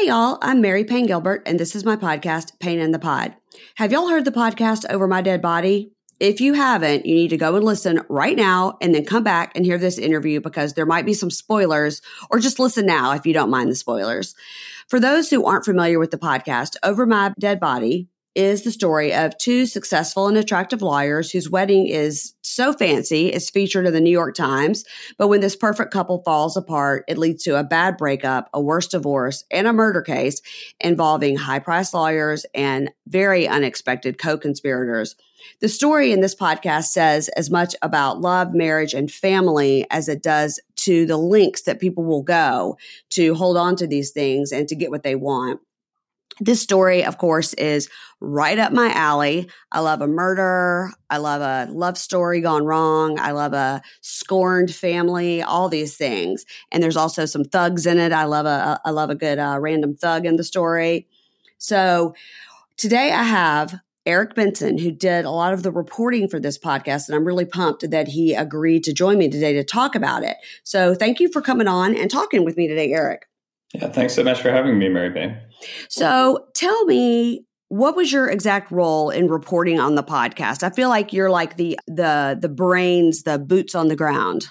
Hey, y'all, I'm Mary Payne Gilbert, and this is my podcast, Pain in the Pod. Have y'all heard the podcast Over My Dead Body? If you haven't, you need to go and listen right now and then come back and hear this interview because there might be some spoilers, or just listen now if you don't mind the spoilers. For those who aren't familiar with the podcast, Over My Dead Body is the story of two successful and attractive lawyers whose wedding is so fancy it's featured in the New York Times. But when this perfect couple falls apart, it leads to a bad breakup, a worse divorce, and a murder case involving high priced lawyers and very unexpected co conspirators. The story in this podcast says as much about love, marriage, and family as it does to the links that people will go to hold on to these things and to get what they want. This story, of course, is right up my alley. I love a murder. I love a love story gone wrong. I love a scorned family, all these things. And there's also some thugs in it. I love a, I love a good uh, random thug in the story. So today I have Eric Benson, who did a lot of the reporting for this podcast. And I'm really pumped that he agreed to join me today to talk about it. So thank you for coming on and talking with me today, Eric. Yeah, thanks so much for having me, Mary Payne. So tell me, what was your exact role in reporting on the podcast? I feel like you're like the the the brains, the boots on the ground.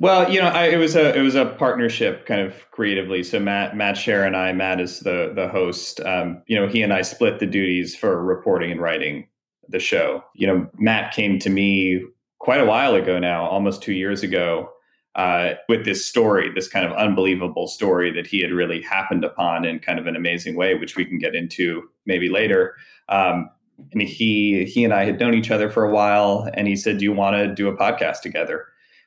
Well, you know, I, it was a it was a partnership, kind of creatively. So Matt Matt Shaer and I, Matt is the the host. Um, you know, he and I split the duties for reporting and writing the show. You know, Matt came to me quite a while ago now, almost two years ago, uh, with this story, this kind of unbelievable story that he had really happened upon in kind of an amazing way, which we can get into maybe later. Um, and he he and I had known each other for a while, and he said, "Do you want to do a podcast together?"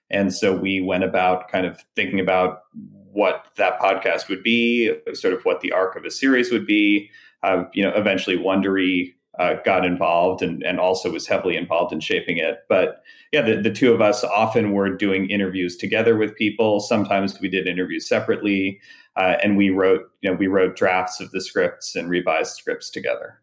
And so we went about kind of thinking about what that podcast would be, sort of what the arc of a series would be. Uh, you know, eventually Wondery uh, got involved and, and also was heavily involved in shaping it. But yeah, the, the two of us often were doing interviews together with people. Sometimes we did interviews separately, uh, and we wrote you know we wrote drafts of the scripts and revised scripts together.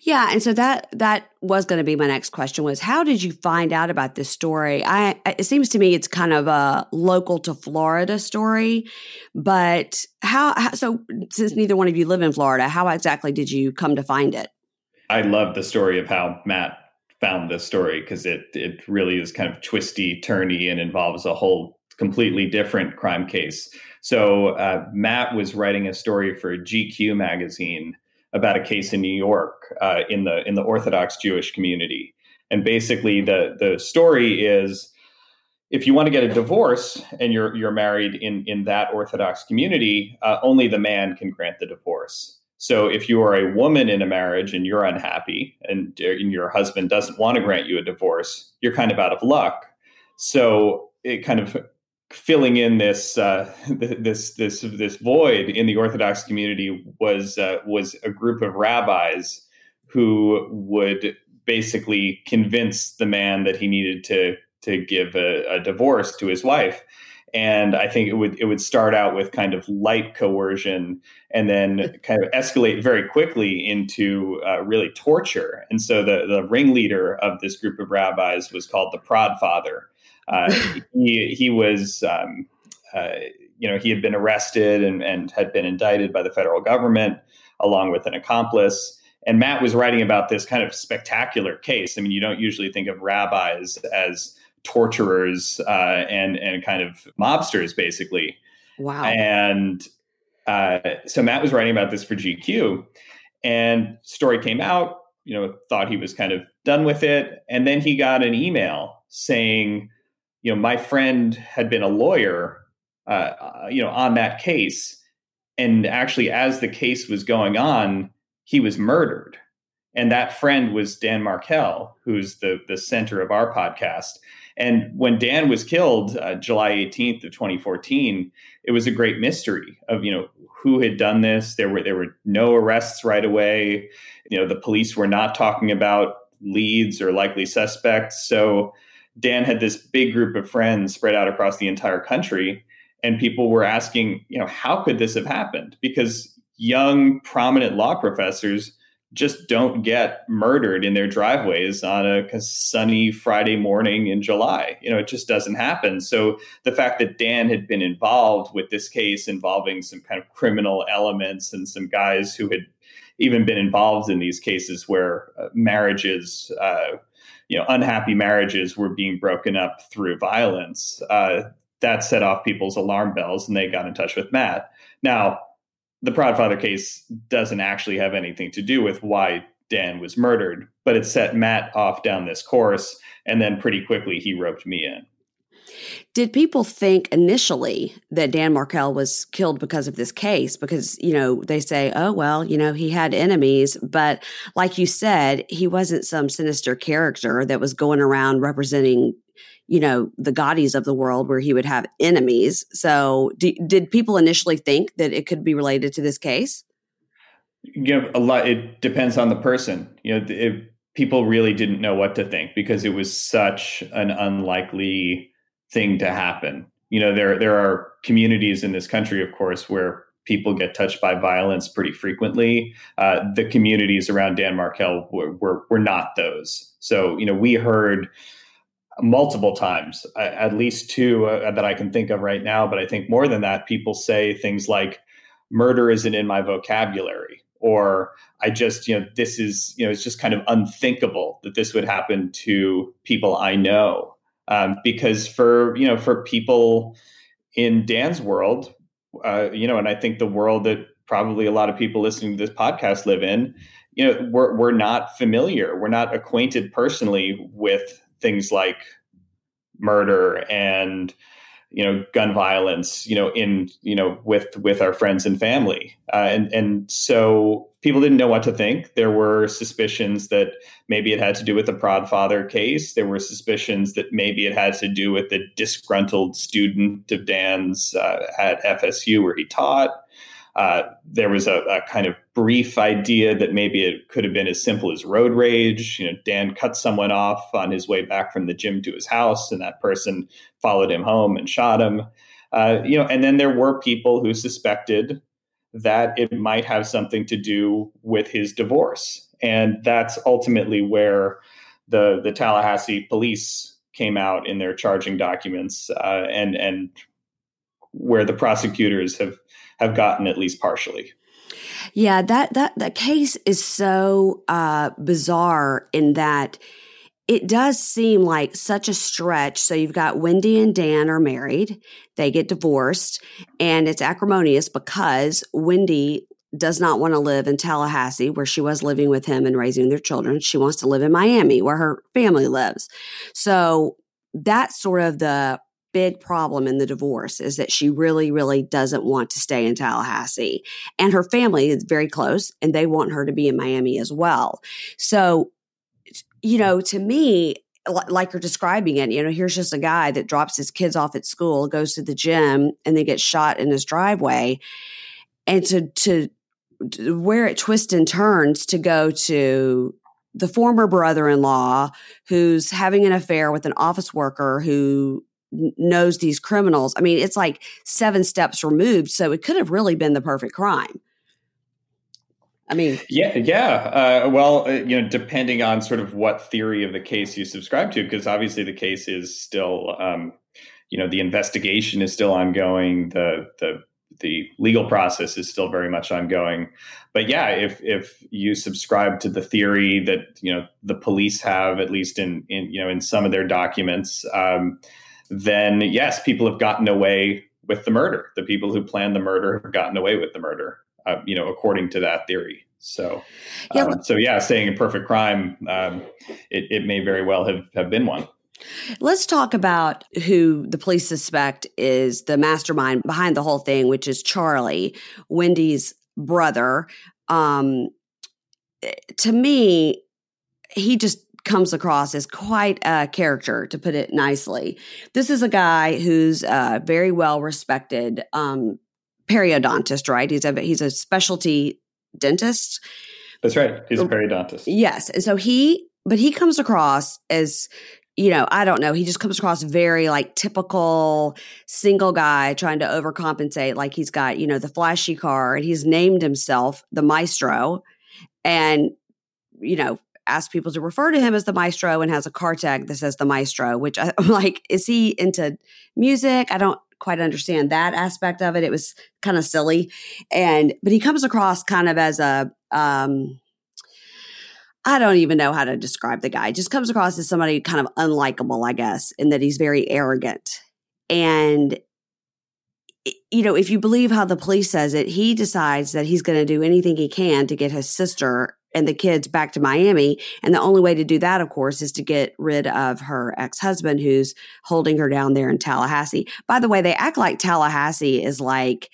Yeah, and so that that was going to be my next question was how did you find out about this story? I it seems to me it's kind of a local to Florida story, but how, how so since neither one of you live in Florida, how exactly did you come to find it? I love the story of how Matt found this story because it it really is kind of twisty, turny, and involves a whole completely different crime case. So uh, Matt was writing a story for GQ magazine about a case in New York uh, in the in the Orthodox Jewish community, and basically the the story is if you want to get a divorce and you're you're married in in that Orthodox community, uh, only the man can grant the divorce. So if you are a woman in a marriage and you're unhappy and, uh, and your husband doesn't want to grant you a divorce, you're kind of out of luck. So it kind of filling in this uh, this this this void in the Orthodox community was uh, was a group of rabbis who would basically convince the man that he needed to to give a, a divorce to his wife and I think it would it would start out with kind of light coercion and then kind of escalate very quickly into uh, really torture. And so the the ringleader of this group of rabbis was called the Prod Father. Uh, he he was. Um, uh, you know, he had been arrested and, and had been indicted by the federal government along with an accomplice. And Matt was writing about this kind of spectacular case. I mean, you don't usually think of rabbis as torturers uh, and and kind of mobsters, basically. Wow. And uh, so Matt was writing about this for GQ, and story came out. You know, thought he was kind of done with it, and then he got an email saying, you know, my friend had been a lawyer, uh, uh you know, on that case, and actually, as the case was going on, he was murdered. And that friend was Dan Markel, who's the the center of our podcast. And when Dan was killed, uh, July 18th of 2014, it was a great mystery of you know who had done this. There were there were no arrests right away. You know the police were not talking about leads or likely suspects. So Dan had this big group of friends spread out across the entire country, and people were asking, you know, how could this have happened? Because young, prominent law professors just don't get murdered in their driveways on a sunny Friday morning in July. You know, it just doesn't happen. So the fact that Dan had been involved with this case involving some kind of criminal elements and some guys who had even been involved in these cases where uh, marriages, uh, you know, unhappy marriages were being broken up through violence, uh, that set off people's alarm bells and they got in touch with Matt. Now, the Prodfather case doesn't actually have anything to do with why Dan was murdered, but it set Matt off down this course. And then pretty quickly he roped me in. Did people think initially that Dan Markel was killed because of this case? Because, you know, they say, oh, well, you know, he had enemies. But like you said, he wasn't some sinister character that was going around representing you know the Gottis of the world where he would have enemies. So, did people initially think that it could be related to this case? You know, a lot. It depends on the person. You know, it, people really didn't know what to think because it was such an unlikely thing to happen. You know, there there are communities in this country, of course, where people get touched by violence pretty frequently. Uh, the communities around Dan Markel were, were, were not those. So, you know, we heard multiple times, at least two uh, that I can think of right now. But I think more than that, people say things like, murder isn't in my vocabulary. Or I just, you know, this is, you know, it's just kind of unthinkable that this would happen to people I know. Um, because for, you know, for people in Dan's world, uh, you know, and I think the world that probably a lot of people listening to this podcast live in, you know, we're, we're not familiar. We're not acquainted personally with things like murder and you know gun violence you know in you know with with our friends and family. Uh, and and so people didn't know what to think. There were suspicions that maybe it had to do with the prodfather case. There were suspicions that maybe it had to do with the disgruntled student of dan's uh, at fsu where he taught. Uh, there was a, a, kind of brief idea that maybe it could have been as simple as road rage. You know, Dan cut someone off on his way back from the gym to his house, and that person followed him home and shot him. Uh, you know, and then there were people who suspected that it might have something to do with his divorce, and that's ultimately where the the Tallahassee police came out in their charging documents, uh, and and where the prosecutors have have gotten at least partially. Yeah, that that that case is so uh, bizarre in that it does seem like such a stretch. So you've got Wendy and Dan are married, they get divorced, and it's acrimonious because Wendy does not want to live in Tallahassee, where she was living with him and raising their children. She wants to live in Miami, where her family lives. So that's sort of the big problem in the divorce is that she really, really doesn't want to stay in Tallahassee. And her family is very close and they want her to be in Miami as well. So, you know, to me, like you're describing it, you know, here's just a guy that drops his kids off at school, goes to the gym, and then gets shot in his driveway. And to, to, where it twists and turns to go to the former brother in law who's having an affair with an office worker who knows these criminals. I mean, it's like seven steps removed. So it could have really been the perfect crime. I mean, yeah, yeah. Uh, well, uh, you know, depending on sort of what theory of the case you subscribe to, because obviously the case is still, um, you know, the investigation is still ongoing. The the the legal process is still very much ongoing. But yeah, if if you subscribe to the theory that you know the police have, at least in in you know in some of their documents. Um, then yes, people have gotten away with the murder. The people who planned the murder have gotten away with the murder, uh, you know, according to that theory. So, yeah, um, so yeah, saying a perfect crime, um, it, it may very well have, have been one. Let's talk about who the police suspect is the mastermind behind the whole thing, which is Charlie, Wendy's brother. Um, to me, he just comes across as quite a character, to put it nicely. This is a guy who's a very well respected um, periodontist, right? He's a he's a specialty dentist. That's right. He's a oh, periodontist. Yes, and so he, but he comes across as you know, I don't know. He just comes across very like typical single guy trying to overcompensate. Like he's got, you know, the flashy car and he's named himself the maestro and you know asks people to refer to him as the maestro and has a car tag that says the maestro which i'm like is he into music i don't quite understand that aspect of it it was kind of silly and but he comes across kind of as a um I don't even know how to describe the guy. Just comes across as somebody kind of unlikable, I guess, in that he's very arrogant. And you know, if you believe how the police says it, he decides that he's going to do anything he can to get his sister and the kids back to Miami. And the only way to do that, of course, is to get rid of her ex husband who's holding her down there in Tallahassee. By the way, they act like Tallahassee is like,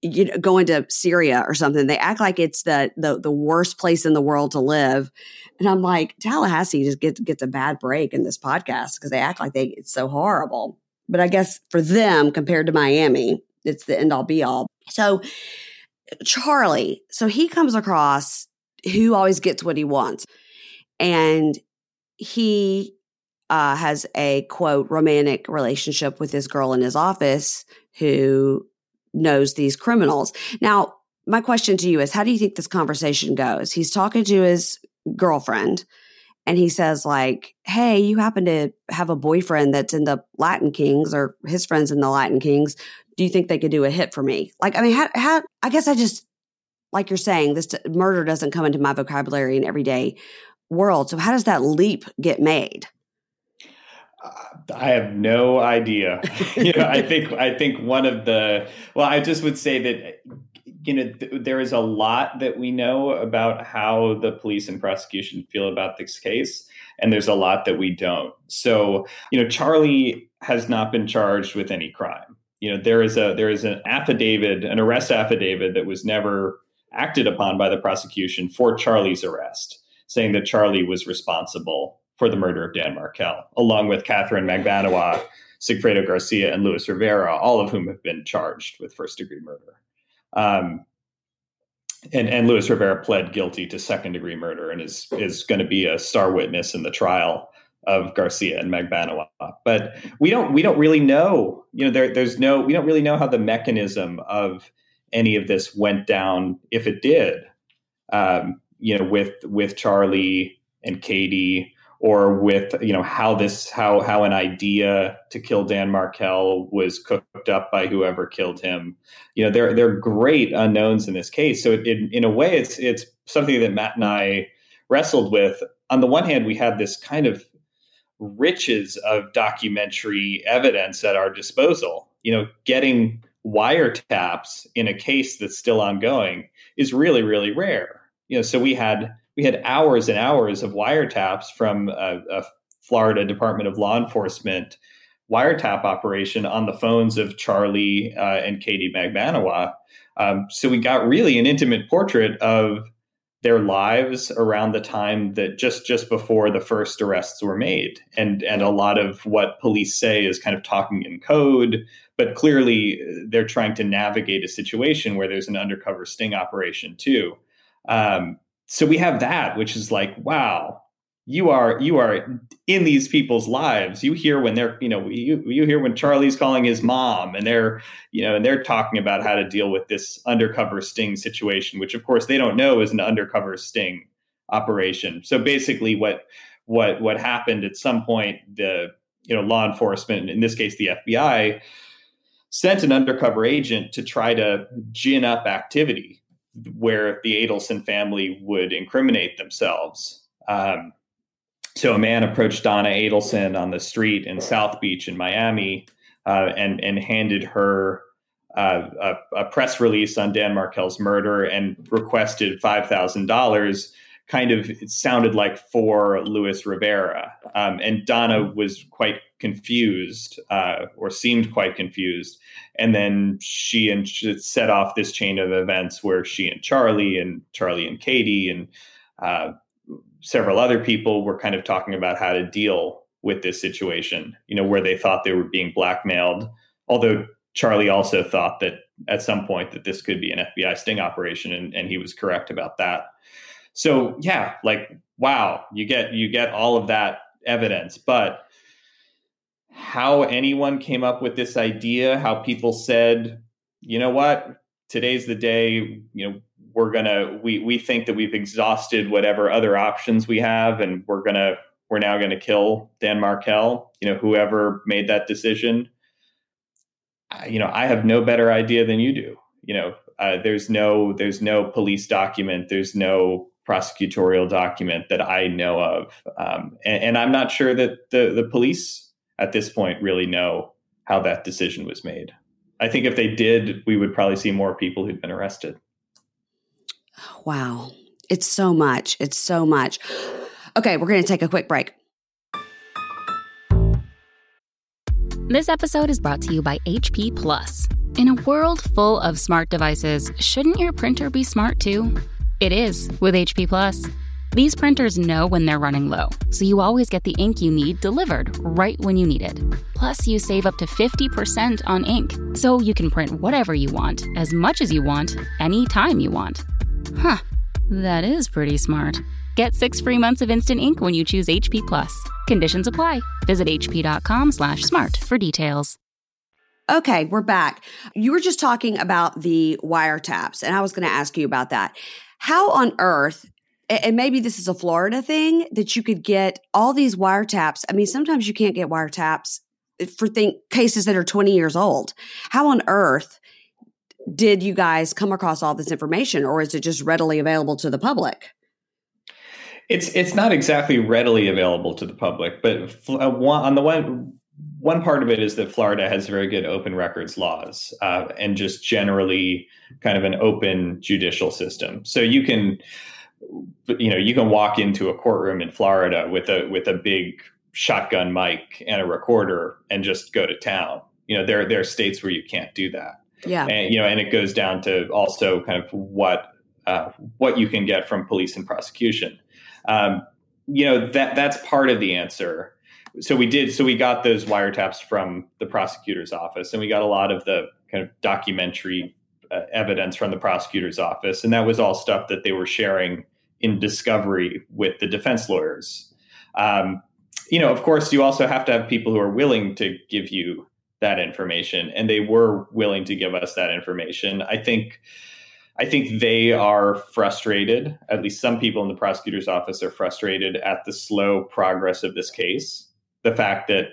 you know, going to Syria or something. They act like it's the, the the worst place in the world to live. And I'm like, Tallahassee just gets gets a bad break in this podcast because they act like they it's so horrible. But I guess for them, compared to Miami, it's the end all be all. So Charlie, so he comes across who always gets what he wants. And he uh, has a quote romantic relationship with this girl in his office who knows these criminals. Now, my question to you is how do you think this conversation goes? He's talking to his girlfriend and he says like, "Hey, you happen to have a boyfriend that's in the Latin Kings or his friends in the Latin Kings do you think they could do a hit for me? Like, I mean, how, how I guess I just, like you're saying, this murder doesn't come into my vocabulary in everyday world. So how does that leap get made? Uh, I have no idea. you know, I think I think one of the well, I just would say that you know th- there is a lot that we know about how the police and prosecution feel about this case, and there's a lot that we don't. So you know, Charlie has not been charged with any crime you know there is a there is an affidavit an arrest affidavit that was never acted upon by the prosecution for charlie's arrest saying that charlie was responsible for the murder of dan markel along with katherine magbanua sigfredo garcia and luis rivera all of whom have been charged with first degree murder um, and and luis rivera pled guilty to second degree murder and is is going to be a star witness in the trial of Garcia and Magbanua. But we don't we don't really know. You know, there, there's no we don't really know how the mechanism of any of this went down, if it did. Um, you know, with with Charlie and Katie, or with you know how this how how an idea to kill Dan Markel was cooked up by whoever killed him. You know, there are great unknowns in this case. So it, it, in a way, it's it's something that Matt and I wrestled with. On the one hand, we had this kind of riches of documentary evidence at our disposal. You know, getting wiretaps in a case that's still ongoing is really, really rare. You know, so we had we had hours and hours of wiretaps from a, a Florida Department of Law Enforcement wiretap operation on the phones of Charlie uh, and Katie Magbanua. Um, so we got really an intimate portrait of their lives around the time that just just before the first arrests were made. And and a lot of what police say is kind of talking in code but clearly uh, they're trying to navigate a situation where there's an undercover sting operation too. Um, so we have that which is like wow you are you are in these people's lives. You hear when they're you know you, you hear when charlie's calling his mom and they're you know and they're talking about how to deal with this undercover sting situation which of course they don't know is an undercover sting operation. So basically what what what happened at some point the you know law enforcement in this case the fbi sent an undercover agent to try to gin up activity where the adelson family would incriminate themselves. Um, so a man approached Donna Adelson on the street in South Beach in Miami uh, and and handed her uh, a, a, press release on Dan Markel's murder and requested five thousand dollars. Kind of, it sounded like for Luis Rivera, um, and Donna was quite confused, uh, or seemed quite confused. And then she and set off this chain of events where she and Charlie and Charlie and Katie and uh, several other people were kind of talking about how to deal with this situation, you know, where they thought they were being blackmailed. Although Charlie also thought that at some point that this could be an FBI sting operation, and, and he was correct about that. So yeah, like wow, you get you get all of that evidence, but how anyone came up with this idea, how people said, you know what, today's the day, you know, we're gonna we we think that we've exhausted whatever other options we have, and we're gonna we're now to kill Dan Markel. You know, whoever made that decision. You know, I have no better idea than you do. You know, uh, there's no there's no police document. There's no prosecutorial document that I know of, um, and, and I'm not sure that the the police at this point really know how that decision was made. I think if they did, we would probably see more people who'd been arrested. Wow. It's so much. It's so much. Okay, we're going to take a quick break. This episode is brought to you by HP Plus. In a world full of smart devices, shouldn't your printer be smart too? It is with HP Plus. These printers know when they're running low, so you always get the ink you need delivered right when you need it. Plus, you save up to 50% on ink, so you can print whatever you want, as much as you want, anytime you want. Huh, that is pretty smart. Get six free months of instant ink when you choose HP Plus. Conditions apply. Visit hp.com/smart for details. Okay, we're back. You were just talking about the wiretaps, and I was going to ask you about that. How on earth and maybe this is a Florida thing that you could get all these wiretaps. I mean, sometimes you can't get wiretaps for think cases that are 20 years old. How on earth did you guys come across all this information or is it just readily available to the public? It's it's not exactly readily available to the public, but uh, on the one one part of it is that Florida has very good open records laws uh, and just generally kind of an open judicial system. So you can you know, you can walk into a courtroom in Florida with a with a big shotgun mic and a recorder and just go to town. You know, there there are states where you can't do that. Yeah. And you know, and it goes down to also kind of what uh, what you can get from police and prosecution. Um, you know that that's part of the answer. So we did. So we got those wiretaps from the prosecutor's office, and we got a lot of the kind of documentary uh, evidence from the prosecutor's office, and that was all stuff that they were sharing in discovery with the defense lawyers. Um, you know, of course, you also have to have people who are willing to give you that information, and they were willing to give us that information. I think. I think they are frustrated. At least some people in the prosecutor's office are frustrated at the slow progress of this case. The fact that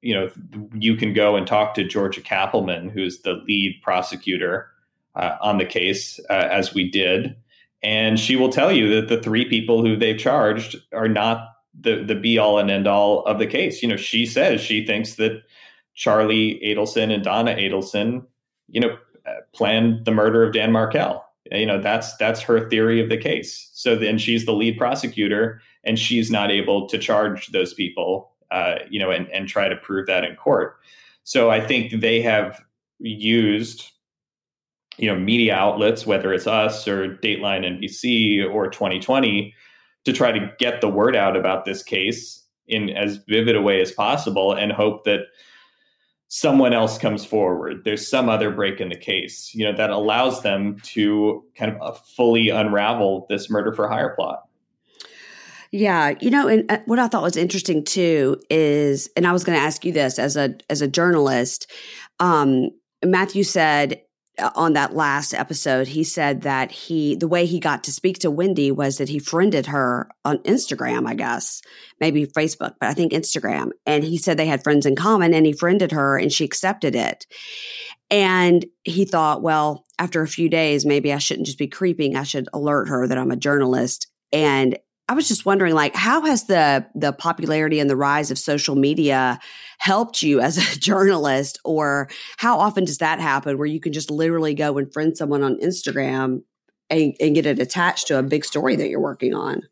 you know you can go and talk to Georgia Cappleman, who's the lead prosecutor, uh, on the case uh, as we did, and she will tell you that the three people who they've charged are not the the be all and end all of the case. You know, she says she thinks that Charlie Adelson and Donna Adelson, you know, uh, planned the murder of Dan Markel. You know, that's that's her theory of the case. So then she's the lead prosecutor, and she's not able to charge those people. Uh, you know, and and try to prove that in court. So I think they have used you know media outlets whether it's us or dateline nbc or 2020 to try to get the word out about this case in as vivid a way as possible and hope that someone else comes forward there's some other break in the case you know that allows them to kind of uh, fully unravel this murder for hire plot yeah, you know, and uh, what I thought was interesting too is, and I was going to ask you this as a as a journalist. Um, Matthew said on that last episode, he said that he, the way he got to speak to Wendy was that he friended her on Instagram, I guess, maybe Facebook, but I think Instagram. And he said they had friends in common and he friended her and she accepted it. And he thought, well, after a few days, maybe I shouldn't just be creeping. I should alert her that I'm a journalist. And I was just wondering, like, how has the the popularity and the rise of social media helped you as a journalist, or how often does that happen where you can just literally go and friend someone on Instagram and, and get it attached to a big story that you're working on?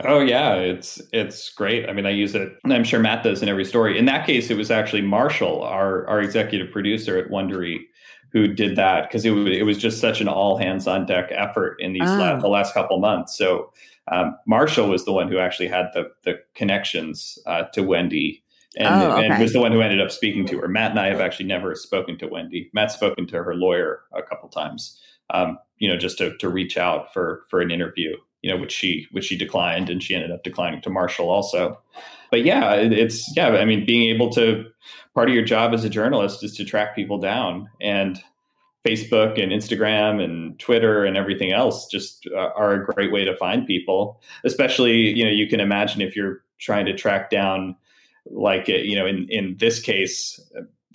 Oh yeah, it's it's great. I mean, I use it. I'm sure Matt does in every story. In that case, it was actually Marshall, our our executive producer at Wondery, who did that because it, it was just such an all hands on deck effort in these oh. la- the last couple months. So um, Marshall was the one who actually had the the connections uh, to Wendy. And, oh, okay. and was the one who ended up speaking to her. Matt and I have actually never spoken to Wendy. Matt's spoken to her lawyer a couple times, um, you know, just to, to reach out for for an interview, you know, which she which she declined, and she ended up declining to Marshall also. But yeah, it's yeah. I mean, being able to part of your job as a journalist is to track people down, and Facebook and Instagram and Twitter and everything else just uh, are a great way to find people. Especially, you know, you can imagine if you're trying to track down, like, uh, you know, in in this case,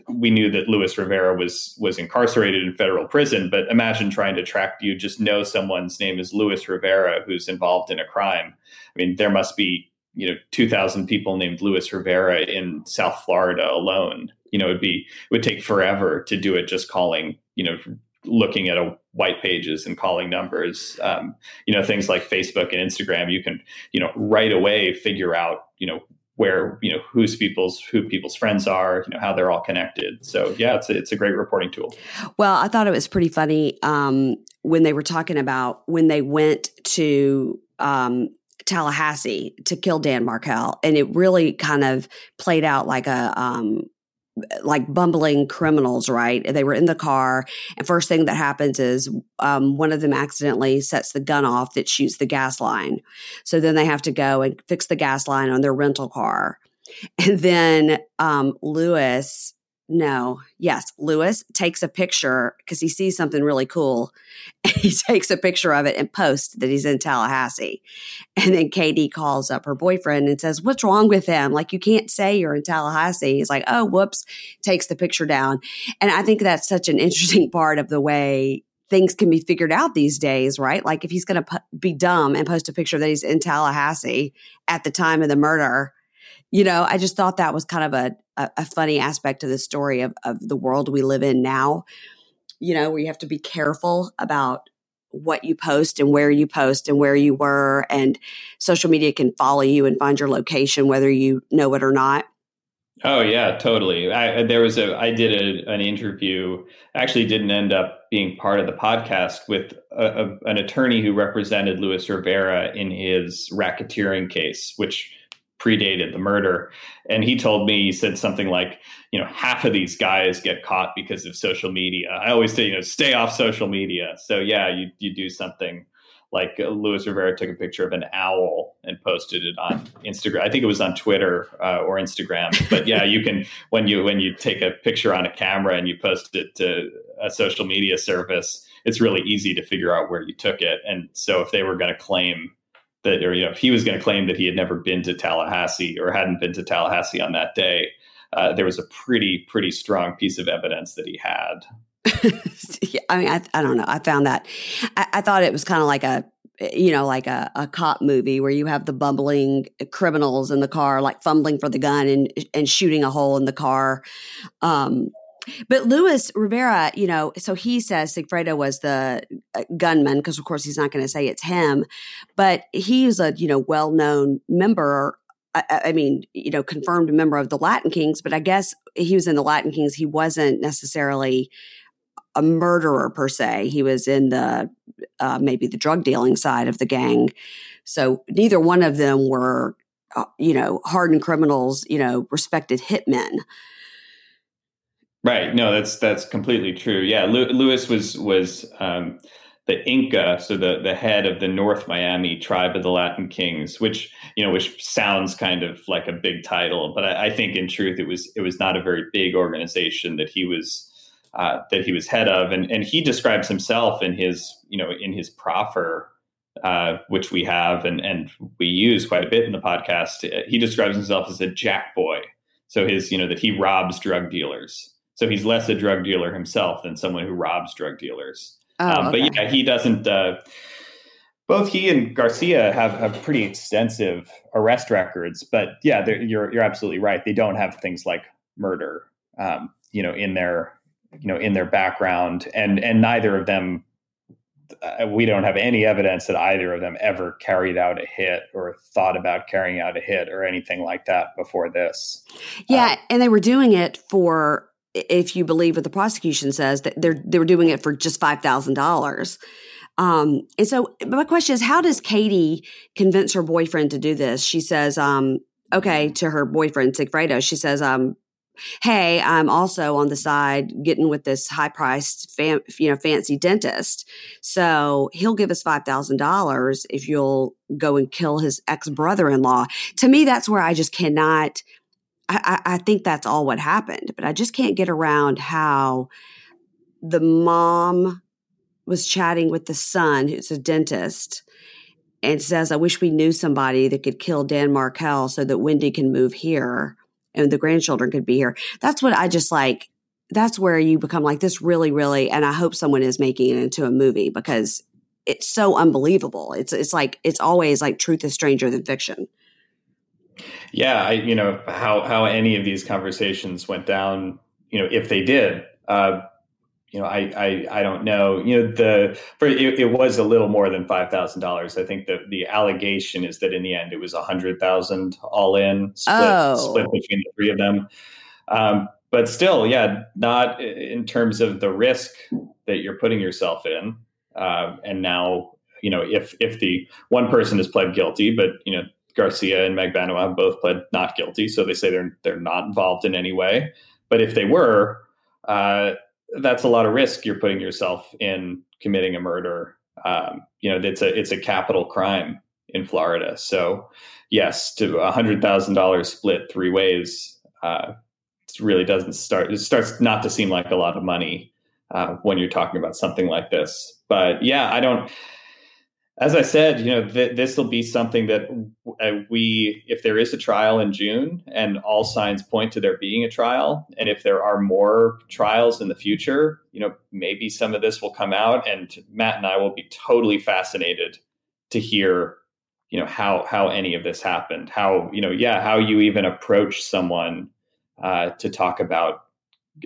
we knew that Luis Rivera was was incarcerated in federal prison. But imagine trying to track you just know someone's name is Luis Rivera who's involved in a crime. I mean, there must be you know 2,000 people named Luis Rivera in South Florida alone you know, it'd be it would take forever to do it just calling, you know, looking at a white pages and calling numbers. Um, you know, things like Facebook and Instagram, you can, you know, right away figure out, you know, where you know who's people's who people's friends are, you know how they're all connected. So yeah, it's a, it's a great reporting tool. Well, I thought it was pretty funny um, when they were talking about when they went to um, Tallahassee to kill Dan Markel, and it really kind of played out like a um, like bumbling criminals, right? They were in the car, and first thing that happens is um, one of them accidentally sets the gun off that shoots the gas line. So then they have to go and fix the gas line on their rental car. And then um, Luis no, yes, Luis takes a picture because he sees something really cool. And he takes a picture of it and posts that he's in Tallahassee. And then Katie calls up her boyfriend and says, What's wrong with him? Like, you can't say you're in Tallahassee. He's like, Oh, whoops, takes the picture down. And I think that's such an interesting part of the way things can be figured out these days, right? Like, if he's going to be dumb and post a picture that he's in Tallahassee at the time of the murder, you know, I just thought that was kind of a, a, a funny aspect of the story of, of the world we live in now, you know, where you have to be careful about what you post and where you post and where you were. And social media can follow you and find your location, whether you know it or not. Oh yeah, totally. I, there was a I did a, an interview. Actually, didn't end up being part of the podcast with a, a, an attorney who represented Luis Rivera in his racketeering case, which predated the murder. And he told me, he said something like, you know, half of these guys get caught because of social media. I always say, you know, stay off social media. So yeah, you, you do something like uh, Luis Rivera took a picture of an owl and posted it on Instagram. I think it was on Twitter uh, or Instagram. But yeah, you can when you when you take a picture on a camera and you post it to a social media service, it's really easy to figure out where you took it. And so if they were going to claim that, or you know, if he was going to claim that he had never been to Tallahassee or hadn't been to Tallahassee on that day, uh, there was a pretty pretty strong piece of evidence that he had. I mean, I, I don't know. I found that I, I thought it was kind of like a you know, like a, a cop movie where you have the bumbling criminals in the car, like fumbling for the gun and and shooting a hole in the car. Um, but Luis Rivera, you know, so he says Sigfredo was the uh, gunman because, of course, he's not going to say it's him, but he's a you know well known member. I, I, mean, you know, confirmed member of the Latin Kings, but I guess he was in the Latin Kings. He wasn't necessarily a murderer per se. He was in the uh, maybe the drug dealing side of the gang. So neither one of them were, uh, you know, hardened criminals. You know, respected hitmen. Right. No, that's that's completely true. Yeah, Luis was was um, the Inca, so the the head of the North Miami tribe of the Latin Kings, which you know, which sounds kind of like a big title, but I, I think in truth it was it was not a very big organization that he was uh, that he was head of, and and he describes himself in his you know in his proffer. Uh, which we have and, and we use quite a bit in the podcast. He describes himself as a jack boy. So his, you know, that he robs drug dealers. So he's less a drug dealer himself than someone who robs drug dealers. Oh, um, okay. But yeah, he doesn't. Uh, both he and Garcia have, have pretty extensive arrest records, but yeah, you're you're absolutely right. They don't have things like murder, um, you know, in their you know in their background, and and neither of them. Uh, we don't have any evidence that either of them ever carried out a hit or thought about carrying out a hit or anything like that before this. Yeah, um, and they were doing it for if you believe what the prosecution says, that they're they were doing it for just five thousand dollars. Um, and so my question is, how does Katie convince her boyfriend to do this? She says, um, okay, to her boyfriend Sigfredo, she says, um, hey, I'm also on the side getting with this high priced, fam- you know, fancy dentist. So he'll give us five thousand dollars if you'll go and kill his ex brother in law. To me, that's where I just cannot I, I think that's all what happened, but I just can't get around how the mom was chatting with the son, who's a dentist, and says, I wish we knew somebody that could kill Dan Markel so that Wendy can move here and the grandchildren could be here. That's what I just like. That's where you become like this really, really, and I hope someone is making it into a movie because it's so unbelievable. It's it's like it's always like truth is stranger than fiction. Yeah, I you know how how any of these conversations went down. You know, if they did, uh, you know, I, I I don't know. You know, the for it, it was a little more than five thousand dollars. I think that the allegation is that in the end it was a hundred thousand all in, split oh. split between the three of them. Um, but still, yeah, not in terms of the risk that you're putting yourself in. Uh, and now, you know, if if the one person is pled guilty, but you know, Garcia and Magbanua both pled not guilty, so they say they're they're not involved in any way. But if they were, uh, that's a lot of risk you're putting yourself in committing a murder. Um, you know, it's a it's a capital crime in Florida. So, yes, to a hundred thousand dollars split three ways, uh, it really doesn't start. It starts not to seem like a lot of money uh, when you're talking about something like this. But yeah, I don't as I said, you know, th- this will be something that uh, we, if there is a trial in June and all signs point to there being a trial, and if there are more trials in the future, you know, maybe some of this will come out, and Matt and I will be totally fascinated to hear, you know, how how any of this happened, how you know, yeah, how you even approach someone uh, to talk about,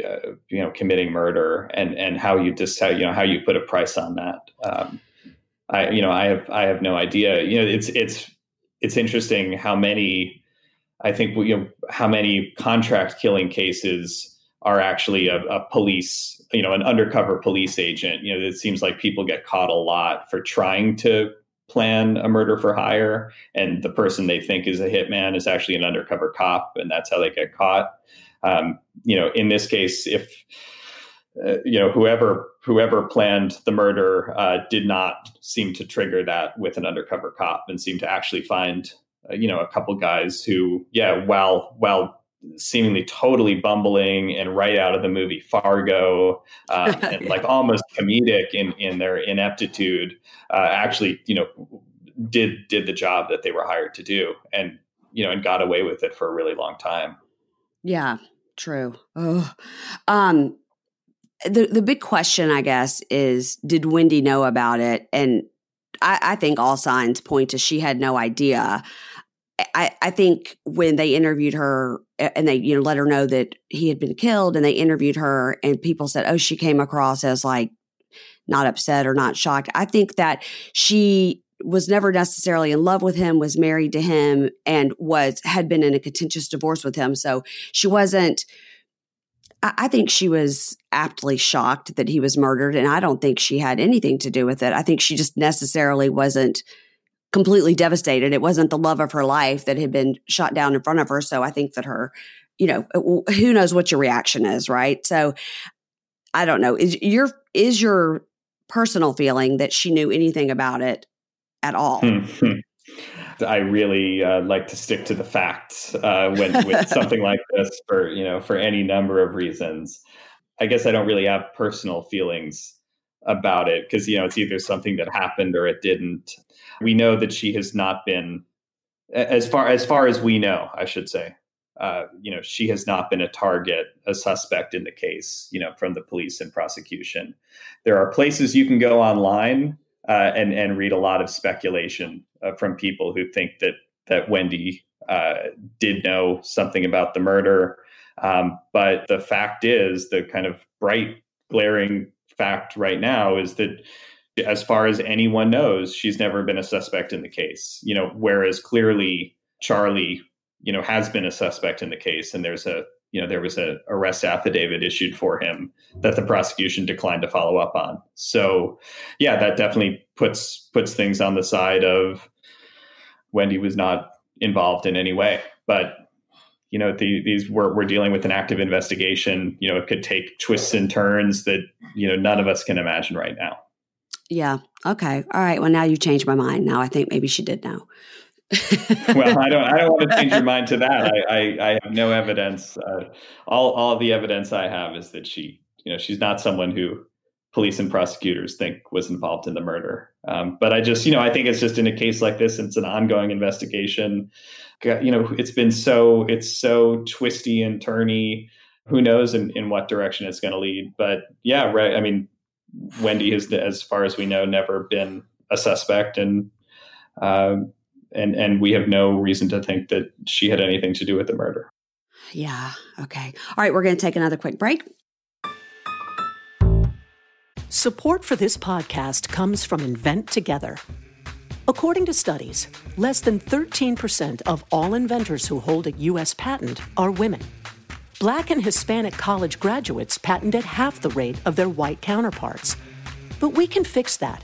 uh, you know, committing murder, and and how you just how you know how you put a price on that. Um, I you know I have I have no idea. You know, it's it's it's interesting how many I think you know how many contract killing cases are actually a, a, police, you know, an undercover police agent. You know, it seems like people get caught a lot for trying to plan a murder for hire, and the person they think is a hitman is actually an undercover cop, and that's how they get caught. Um, you know, in this case, if uh, you know whoever whoever planned the murder uh, did not seem to trigger that with an undercover cop and seemed to actually find uh, you know a couple guys who yeah while while seemingly totally bumbling and right out of the movie Fargo um, and yeah. like almost comedic in in their ineptitude uh, actually you know did did the job that they were hired to do and you know and got away with it for a really long time yeah true oh um the the big question, I guess, is did Wendy know about it? And I, I think all signs point to she had no idea. I, I think when they interviewed her and they you know let her know that he had been killed and they interviewed her and people said oh she came across as like not upset or not shocked i think that she was never necessarily in love with him was married to him and was had been in a contentious divorce with him so she wasn't I think she was aptly shocked that he was murdered, and I don't think she had anything to do with it. I think she just necessarily wasn't completely devastated. It wasn't the love of her life that had been shot down in front of her. So I think that her, you know, uh, who knows what your reaction is, right? So I don't know. Is your is your personal feeling that she knew anything about it at all? Hmm. I really uh, like to stick to the facts uh, when with something like this for you know for any number of reasons. I guess I don't really have personal feelings about it because you know it's either something that happened or it didn't. We know that she has not been as far as far as we know, I should say. Uh, you know, she has not been a target, a suspect in the case. You know, from the police and prosecution. There are places you can go online uh, and and read a lot of speculation uh, from people who think that that Wendy uh, did know something about the murder. Um, but the fact is, the kind of bright, glaring fact right now is that, as far as anyone knows, she's never been a suspect in the case. You know, whereas clearly Charlie, you know, has been a suspect in the case, and there's a you know there was a arrest affidavit issued for him that the prosecution declined to follow up on. So yeah that definitely puts puts things on the side of wendy was not involved in any way. But you know the, these we're, we're dealing with an active investigation. You know it could take twists and turns that you know none of us can imagine right now. Yeah. Okay. All right. Well now you changed my mind. Now i think maybe she did know well, I don't. I don't want to change your mind to that. I, I, I have no evidence. Uh, all, all the evidence I have is that she you know, she's not someone who police and prosecutors think was involved in the murder. Um, but I just, you know, I think it's just in a case like this, it's an ongoing investigation. You know, it's been so it's so twisty and turny. Who knows in, in what direction it's going to lead? But yeah, right. I mean, Wendy has, as far as we know, never been a suspect, and um, and and we have no reason to think that she had anything to do with the murder. Yeah. Okay. All right. We're going to take another quick break. Support for this podcast comes from Invent Together. According to studies, less than 13% of all inventors who hold a U.S. patent are women. Black and Hispanic college graduates patent at half the rate of their white counterparts. But we can fix that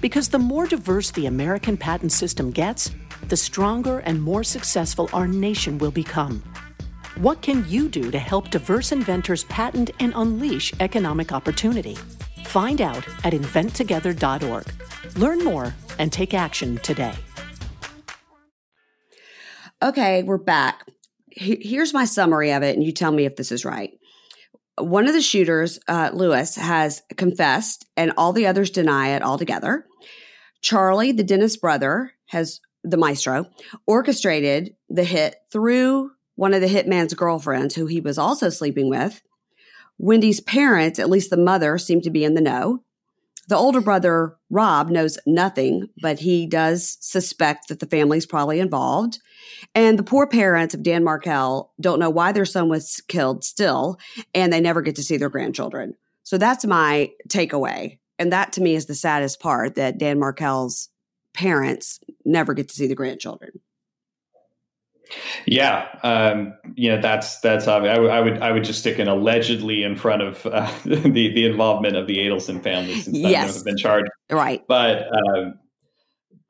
Because the more diverse the American patent system gets, the stronger and more successful our nation will become. What can you do to help diverse inventors patent and unleash economic opportunity? Find out at inventtogether.org. Learn more and take action today. Okay, we're back. Here's my summary of it, and you tell me if this is right. One of the shooters, uh, Luis, has confessed, and all the others deny it altogether. Charlie, the dentist brother, has the maestro orchestrated the hit through one of the hitman's girlfriends, who he was also sleeping with. Wendi's parents, at least the mother, seem to be in the know. The older brother, Rob, knows nothing, but he does suspect that the family's probably involved. And the poor parents of Dan Markel don't know why their son was killed still, and they never get to see their grandchildren. So that's my takeaway. And that to me is the saddest part that Dan Markel's parents never get to see the grandchildren. Yeah, um, you know that's that's obvious. I, w- I would I would just stick an allegedly in front of uh, the the involvement of the Adelson family since yes. have been charged. Right, but um,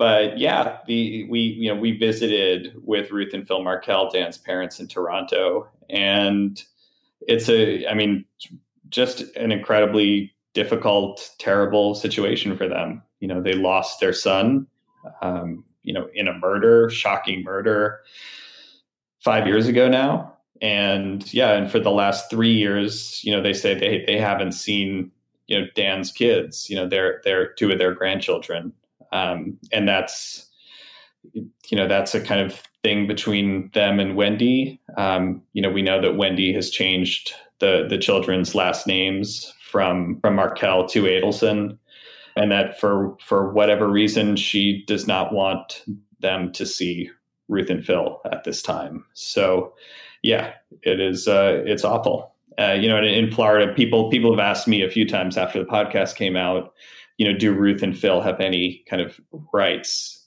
but yeah, the we you know we visited with Ruth and Phil Markel, Dan's parents in Toronto, and it's a I mean just an incredibly difficult, terrible situation for them. You know, they lost their son. Um, you know, in a murder, shocking murder five years ago now. And yeah, and for the last three years, you know, they say they they haven't seen you know Dan's kids, you know, their their two of their grandchildren, um, and that's you know that's a kind of thing between them and Wendi. Um, you know, we know that Wendi has changed the the children's last names from from Markel to Adelson, and that for for whatever reason she does not want them to see Ruth and Phil at this time. So, yeah, it is. Uh, it's awful. Uh, you know, in, in, Florida, people people have asked me a few times after the podcast came out. You know, do Ruth and Phil have any kind of rights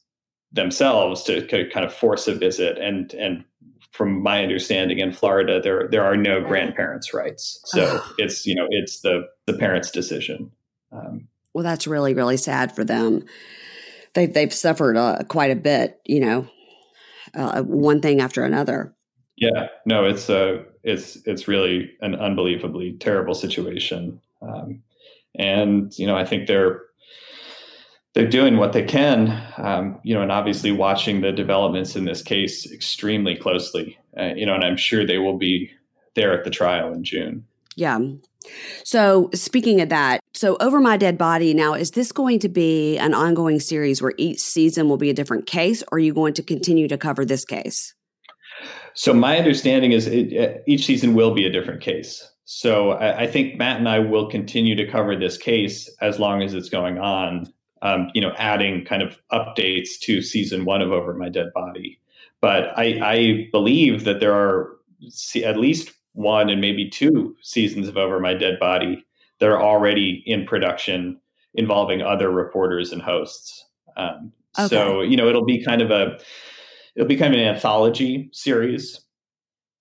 themselves to kind of force a visit? And and from my understanding, in Florida, there there are no grandparents' rights. So it's you know it's the the parents' decision. Um, well, that's really really sad for them. They've they've suffered uh, quite a bit, you know, uh, one thing after another. Yeah, no, it's a uh, it's it's really an unbelievably terrible situation, um, and you know I think they're they're doing what they can, um, you know, and obviously watching the developments in this case extremely closely, uh, you know, and I'm sure they will be there at the trial in June. Yeah. So, speaking of that, so Over My Dead Body, now, is this going to be an ongoing series where each season will be a different case, or are you going to continue to cover this case? So, my understanding is it, uh, each season will be a different case. So, I, I, think Matt and I will continue to cover this case as long as it's going on, um, you know, adding kind of updates to season one of Over My Dead Body. But I, I believe that there are at least one and maybe two seasons of Over My Dead Body that are already in production involving other reporters and hosts. Um, okay. So you know it'll be kind of a it'll be kind of an anthology series.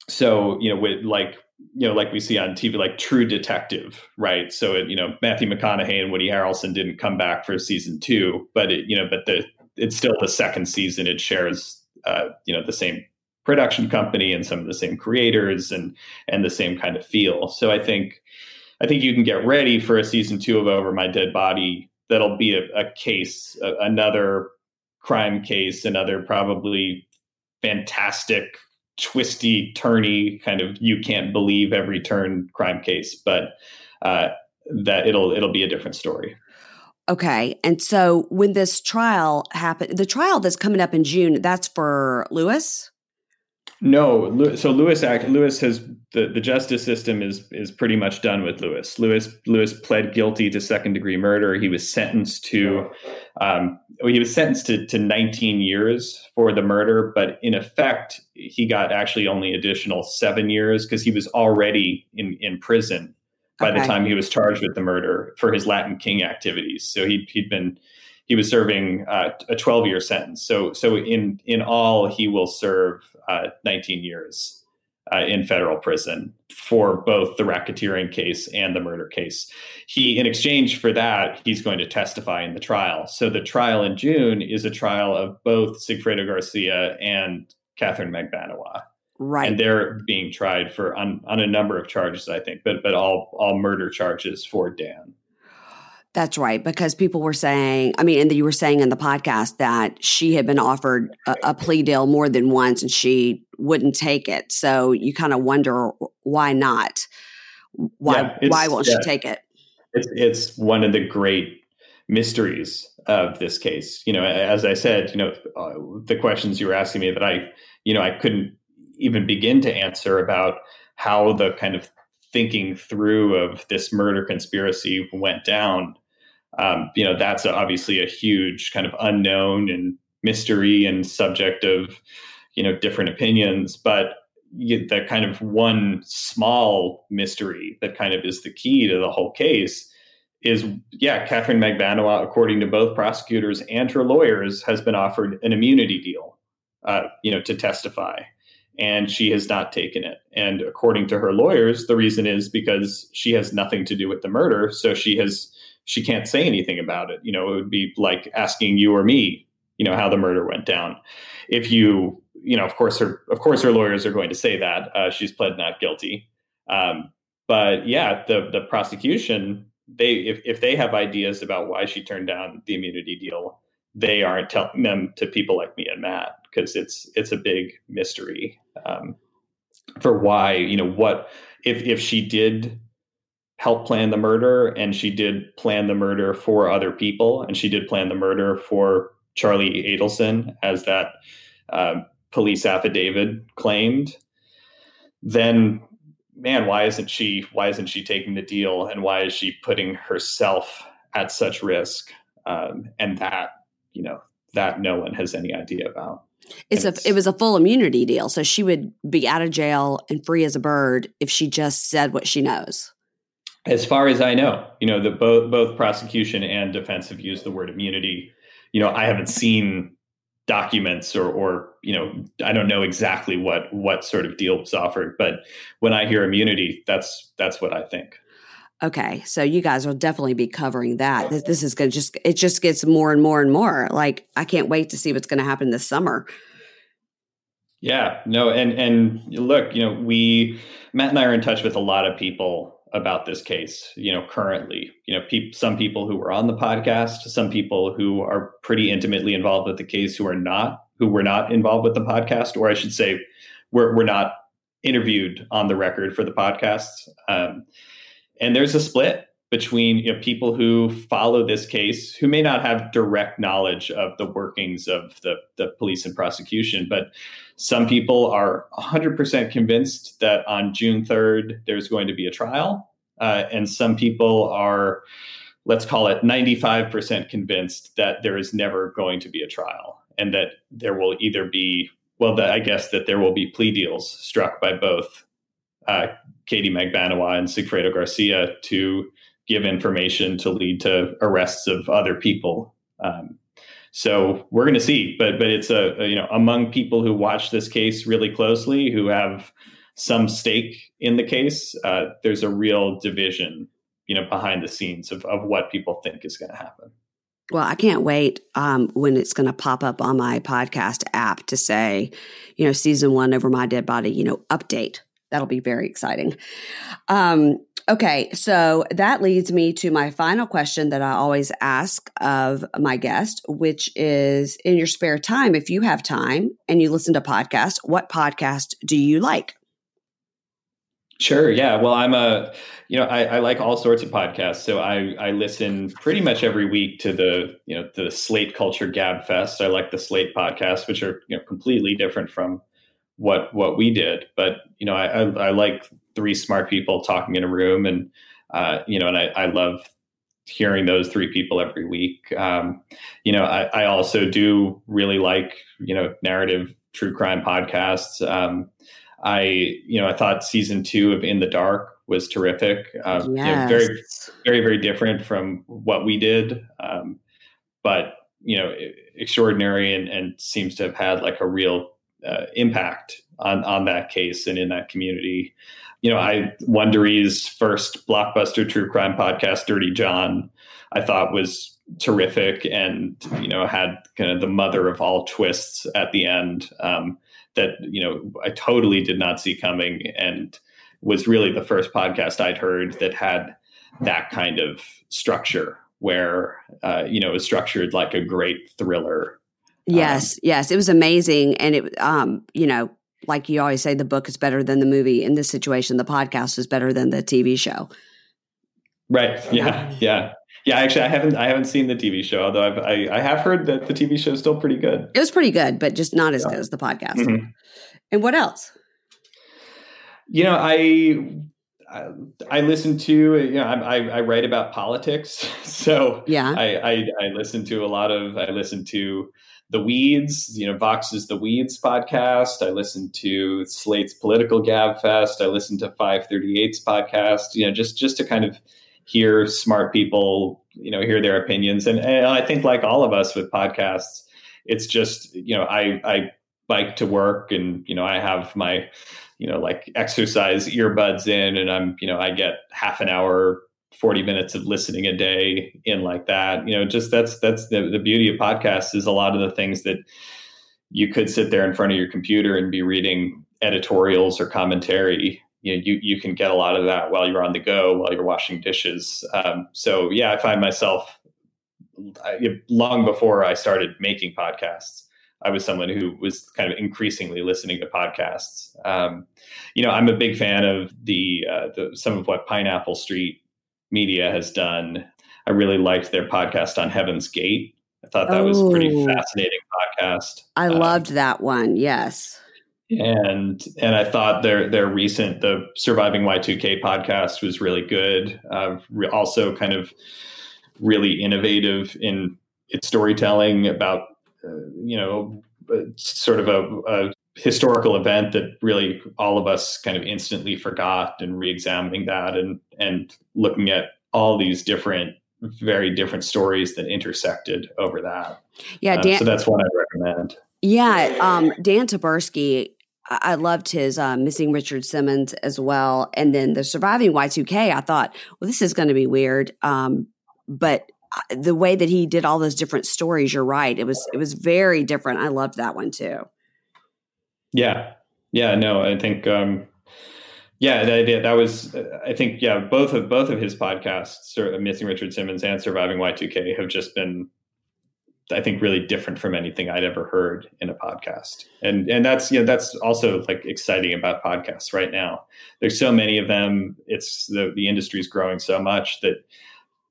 So you know with like you know like we see on TV like True Detective, right? So it, you know Matthew McConaughey and Woody Harrelson didn't come back for season two, but it you know but the it's still the second season. It shares, uh, you know, the same production company and some of the same creators and and the same kind of feel. So I think I think you can get ready for a season two of Over My Dead Body. That'll be a, a case, a, another crime case, another probably fantastic, twisty, turny kind of you can't believe every turn crime case, but uh, that it'll it'll be a different story. Okay. And so when this trial happened, the trial that's coming up in June, that's for Luis? No, so Luis act Luis has the, the justice system is is pretty much done with Luis. Luis Luis pled guilty to second degree murder. He was sentenced to um, he was sentenced to, to 19 years for the murder, but in effect he got actually only additional seven years because he was already in in prison by okay. the time he was charged with the murder for his Latin King activities. So he he'd been he was serving uh, a 12 year sentence. So so in in all he will serve uh, 19 years uh, in federal prison for both the racketeering case and the murder case. He in exchange for that he's going to testify in the trial. So the trial in June is a trial of both Sigfredo Garcia and Katherine Magbanua. Right. And they're being tried for on, on a number of charges, I think, but but all all murder charges for Dan. That's right, because people were saying, I mean, and you were saying in the podcast that she had been offered a, a plea deal more than once and she wouldn't take it. So you kind of wonder why not? Why yeah, why won't yeah. she take it? It's it's one of the great mysteries of this case. You know, as I said, you know, uh, the questions you were asking me that I, you know, I couldn't even begin to answer about how the kind of thinking through of this murder conspiracy went down um, you know that's obviously a huge kind of unknown and mystery and subject of you know different opinions but the kind of one small mystery that kind of is the key to the whole case is yeah katherine magbanua according to both prosecutors and her lawyers has been offered an immunity deal uh, you know to testify and she has not taken it. And according to her lawyers the reason is because she has nothing to do with the murder so she has she can't say anything about it. You know, it would be like asking you or me, you know, how the murder went down. If you, you know, of course, her, of course, her lawyers are going to say that uh, she's pled not guilty. Um, but yeah, the the prosecution, they if if they have ideas about why she turned down the immunity deal, they aren't telling them to people like me and Matt because it's it's a big mystery um, for why you know what if if she did help plan the murder and she did plan the murder for other people and she did plan the murder for charlie adelson as that uh, police affidavit claimed. Then man why isn't she why isn't she taking the deal and why is she putting herself at such risk? Um, and that you know that no one has any idea about. It's a it was a full immunity deal so she would be out of jail and free as a bird if she just said what she knows as far as I know, you know, the both both prosecution and defense have used the word immunity. You know, I haven't seen documents or or you know, I don't know exactly what what sort of deal was offered, but when I hear immunity, that's that's what I think. Okay, so you guys will definitely be covering that. This, this is going to just it just gets more and more and more. Like I can't wait to see what's going to happen this summer. Yeah, no, and and look, you know, we Matt and I are in touch with a lot of people about this case you know currently. You know pe- some people who were on the podcast some people who are pretty intimately involved with the case who are not who were not involved with the podcast or i should say we're, we're not interviewed on the record for the podcasts um, and there's a split between you know, people who follow this case who may not have direct knowledge of the workings of the, the police and prosecution but some people are 100% convinced that on June 3rd, there's going to be a trial. Uh, and some people are, let's call it 95% convinced that there is never going to be a trial and that there will either be, well, the, I guess that there will be plea deals struck by both uh, Katie Magbanua and Sigfredo Garcia to give information to lead to arrests of other people. Um, so we're going to see, but but it's a, a, you know among people who watch this case really closely, who have some stake in the case, uh, there's a real division, you know, behind the scenes of of what people think is going to happen. Well, I can't wait um, when it's going to pop up on my podcast app to say, you know, season one over my dead body, you know, update. That'll be very exciting. Um, okay, so that leads me to my final question that I always ask of my guest, which is in your spare time, if you have time and you listen to podcasts, what podcast do you like? Sure. Yeah. Well, I'm a, you know, I, I, like all sorts of podcasts. So I, I listen pretty much every week to the, you know, the Slate Culture Gabfest. I like the Slate podcasts, which are, you know, completely different from what, what we did. But, you know, I, I, I like three smart people talking in a room and, uh, you know, and I, I love hearing those three people every week. Um, you know, I, I also do really like, you know, narrative true crime podcasts. Um, I, you know, I thought season two of In the Dark was terrific. Uh, yes. you know, very, very, very different from what we did, um, but you know, extraordinary and, and seems to have had like a real uh, impact on on that case and in that community. You know, I Wondery's first blockbuster true crime podcast, Dirty John, I thought was terrific and you know had kind of the mother of all twists at the end. Um, that you know I totally did not see coming, and was really the first podcast I'd heard that had that kind of structure where uh, you know it was structured like a great thriller. Yes, um, yes, it was amazing, and it um, you know like you always say, the book is better than the movie. In this situation, the podcast is better than the TV show. Right. Yeah. Yeah. Yeah, actually, I haven't I haven't seen the TV show, although I've, i I have heard that the TV show is still pretty good. It was pretty good, but just not as yeah. good as the podcast. Mm-hmm. And what else? You know, I I, I listen to you know I, I write about politics, so yeah, I, I I listen to a lot of I listen to the Weeds, you know, Vox's The Weeds podcast. I listen to Slate's Political Gabfest. I listen to 538's podcast. You know, just just to kind of hear smart people, you know, hear their opinions. And, and I think like all of us with podcasts, it's just, you know, I, I bike to work and, you know, I have my, you know, like exercise earbuds in and I'm, you know, I get half an hour 40 minutes of listening a day in like that you know just that's that's the, the beauty of podcasts is a lot of the things that you could sit there in front of your computer and be reading editorials or commentary you know you, you can get a lot of that while you're on the go while you're washing dishes. Um, so yeah i find myself I, long before i started making podcasts i was someone who was kind of increasingly listening to podcasts. Um, you know i'm a big fan of the, uh, the some of what pineapple street media has done i really liked their podcast on heaven's gate i thought that oh, was a pretty oh. fascinating podcast i um, loved that one yes and and I thought their their recent the surviving Y2K podcast was really good. Uh, re- also, kind of really innovative in its storytelling about uh, you know sort of a, a, historical event that really all of us kind of instantly forgot and re-examining that and and looking at all these different very different stories that intersected over that. Yeah, uh, Dan- uh, so that's one I recommend. Yeah, um, Dan Taberski I loved his uh, Missing Richard Simmons as well. And then the Surviving Y2K, I thought, well, this is going to be weird. Um, but uh, the way that he did all those different stories, you're right. It was it was very different. I loved that one too. Yeah, yeah. No, I think um, yeah, that, that was I think yeah both of both of his podcasts, Missing Richard Simmons and Surviving Y2K, have just been I think really different from anything I'd ever heard in a podcast. And and that's you know that's also like exciting about podcasts right now. There's so many of them. It's the the industry's growing so much that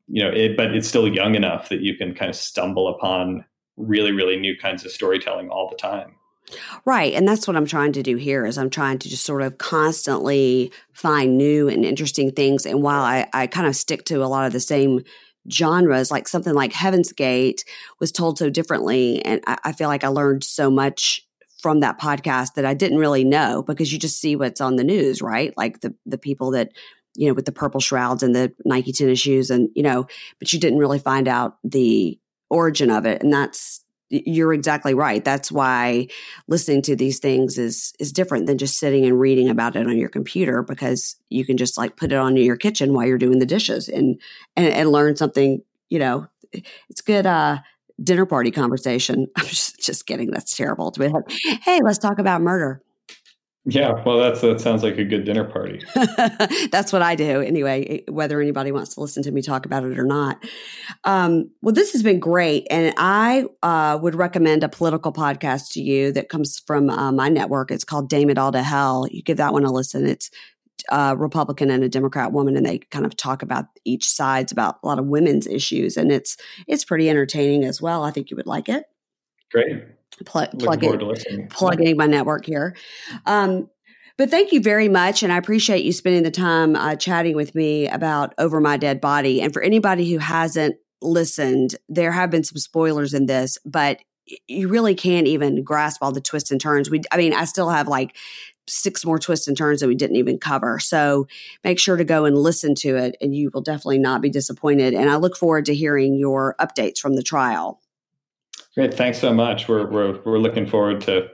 you know it but it's still young enough that you can kind of stumble upon really really new kinds of storytelling all the time. Right. And that's what I'm trying to do here is I'm trying to just sort of constantly find new and interesting things. And while I, I kind of stick to a lot of the same genres, like something like Heaven's Gate was told so differently. And I, I feel like I learned so much from that podcast that I didn't really know because you just see what's on the news, right? Like the the people that you know with the purple shrouds and the Nike tennis shoes, and you know, but you didn't really find out the origin of it, and that's you're exactly right. That's why listening to these things is is different than just sitting and reading about it on your computer because you can just like put it on in your kitchen while you're doing the dishes and and, and learn something, you know, it's good uh, dinner party conversation. I'm just just kidding. That's terrible to be like, hey, let's talk about murder. Yeah, well, that's that sounds like a good dinner party. that's what I do anyway. Whether anybody wants to listen to me talk about it or not. Um, well, this has been great, and I uh, would recommend a political podcast to you that comes from uh, my network. It's called "Damn It All to Hell." You give that one a listen. It's a Republican and a Democrat woman, and they kind of talk about each sides about a lot of women's issues, and it's it's pretty entertaining as well. I think you would like it. Great pl- plugging, plugging my network here. Um, but thank you very much. And I appreciate you spending the time uh, chatting with me about Over My Dead Body. And for anybody who hasn't listened, there have been some spoilers in this, but you really can't even grasp all the twists and turns. We, I mean, I still have like six more twists and turns that we didn't even cover. So make sure to go and listen to it, and you will definitely not be disappointed. And I look forward to hearing your updates from the trial. Great. Thanks so much. We're, we're, we're looking forward to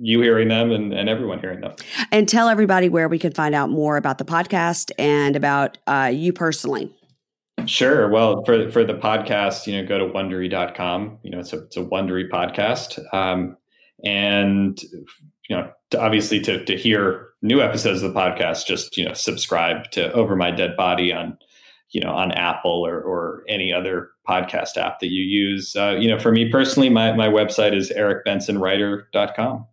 you hearing them and, and everyone hearing them. And tell everybody where we can find out more about the podcast and about uh, you personally. Sure. Well, for for the podcast, you know, go to wondery.com. You know, it's a it's a Wondery podcast. Um, and you know, to, obviously to to hear new episodes of the podcast, just you know, subscribe to Over My Dead Body on you know on Apple or or any other podcast app that you use. Uh, you know, for me personally, my my website is ericbensonwriter.com.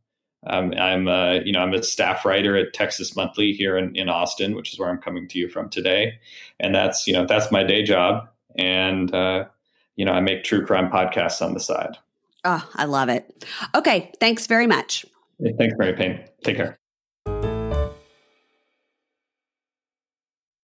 Um, I'm uh, you know I'm a staff writer at Texas Monthly here in, in Austin, which is where I'm coming to you from today, and that's you know that's my day job, and uh, you know I make true crime podcasts on the side. Oh, I love it. Okay, thanks very much. Thanks, Mary Payne. Take care.